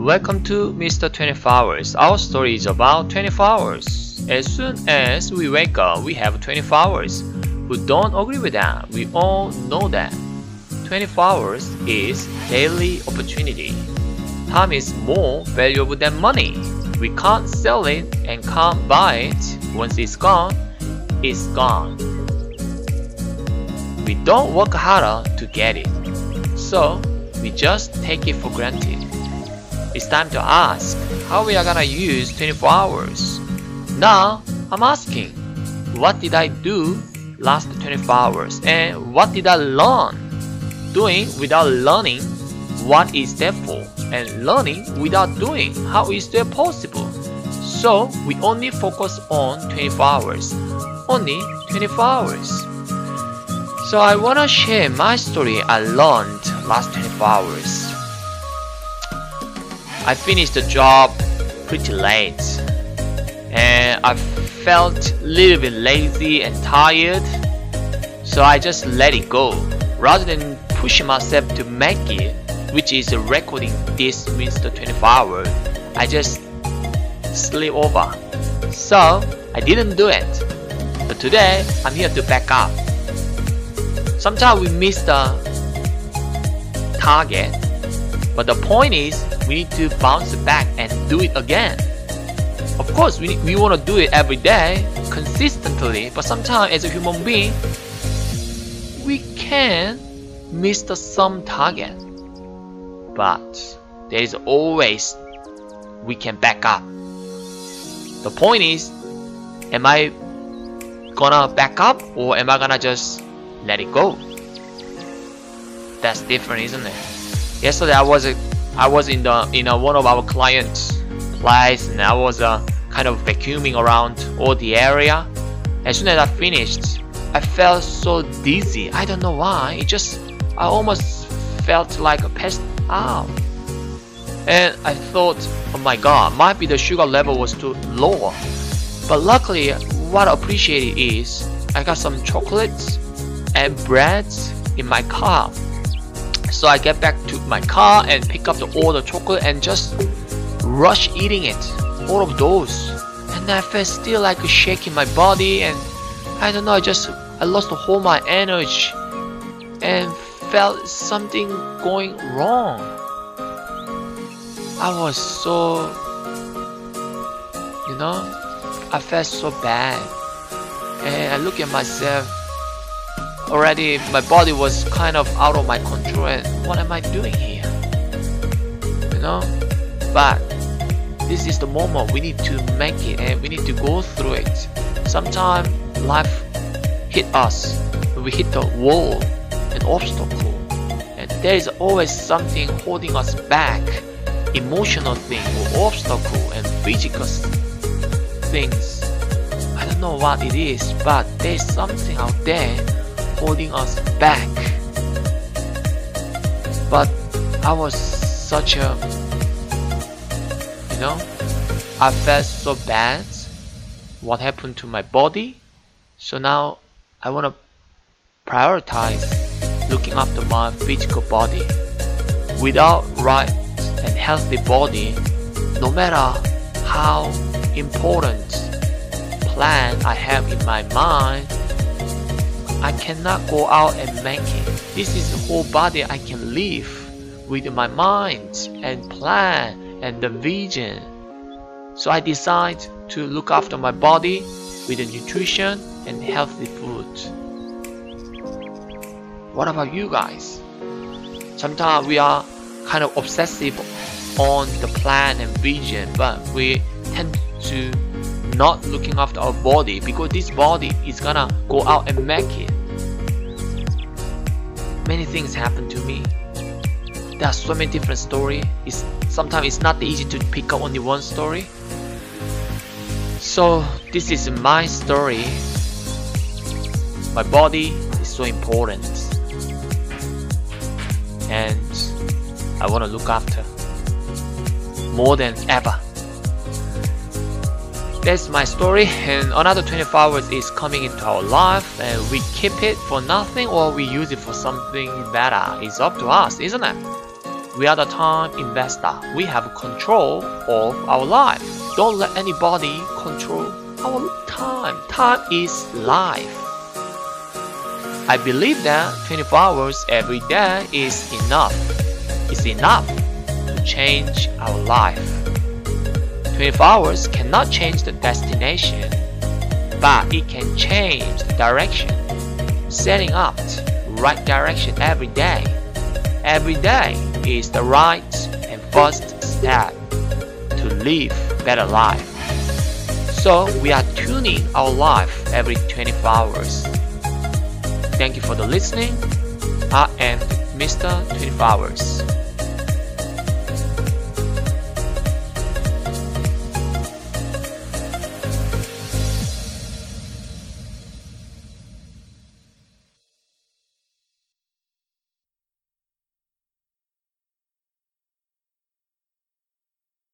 Welcome to Mr. 24 Hours. Our story is about 24 hours. As soon as we wake up, we have 24 hours. Who don't agree with that? We all know that. 24 hours is daily opportunity. Time is more valuable than money. We can't sell it and can't buy it. Once it's gone, it's gone. We don't work harder to get it. So, we just take it for granted. It's time to ask how we are gonna use 24 hours. Now, I'm asking, what did I do last 24 hours and what did I learn? Doing without learning, what is that for? And learning without doing, how is that possible? So, we only focus on 24 hours. Only 24 hours. So I wanna share my story I learned last 24 hours. I finished the job pretty late. And I felt a little bit lazy and tired. So I just let it go rather than pushing myself to make it which is recording this Mr. 24 hour. I just sleep over. So I didn't do it. But today I'm here to back up. Sometimes we miss the target but the point is we need to bounce back and do it again of course we, we want to do it every day consistently but sometimes as a human being we can miss the some target but there is always we can back up the point is am i gonna back up or am i gonna just let it go. That's different, isn't it? Yesterday I was I was in the in a, one of our clients' place and I was uh, kind of vacuuming around all the area. As soon as I finished, I felt so dizzy. I don't know why. It just I almost felt like a passed out. And I thought, oh my god, might be the sugar level was too low. But luckily, what I appreciate is I got some chocolates and bread in my car. So I get back to my car and pick up the, all the chocolate and just rush eating it. All of those. And I felt still like a shake in my body and I don't know, I just I lost all my energy and felt something going wrong. I was so you know, I felt so bad. And I look at myself already my body was kind of out of my control and what am I doing here? You know? But this is the moment we need to make it and we need to go through it. Sometimes life hit us, we hit the wall, an obstacle, and there is always something holding us back, emotional thing or obstacle and physical things. I don't know what it is, but there's something out there holding us back. But I was such a, you know, I felt so bad. What happened to my body? So now I want to prioritize looking after my physical body. Without right and healthy body, no matter how important plan I have in my mind I cannot go out and make it. This is the whole body I can live with my mind and plan and the vision. So I decide to look after my body with the nutrition and healthy food. What about you guys? Sometimes we are kind of obsessive on the plan and vision, but we tend to not looking after our body because this body is gonna go out and make it. Many things happen to me. There are so many different stories. It's sometimes it's not easy to pick up only one story. So this is my story. My body is so important, and I want to look after more than ever. That's my story and another 24 hours is coming into our life and we keep it for nothing or we use it for something better. Uh, it's up to us, isn't it? We are the time investor. We have control of our life. Don't let anybody control our time. Time is life. I believe that 24 hours every day is enough. It's enough to change our life. 24 hours cannot change the destination, but it can change the direction. Setting up the right direction every day. Every day is the right and first step to live better life. So we are tuning our life every 24 hours. Thank you for the listening. I am Mr. 24 Hours.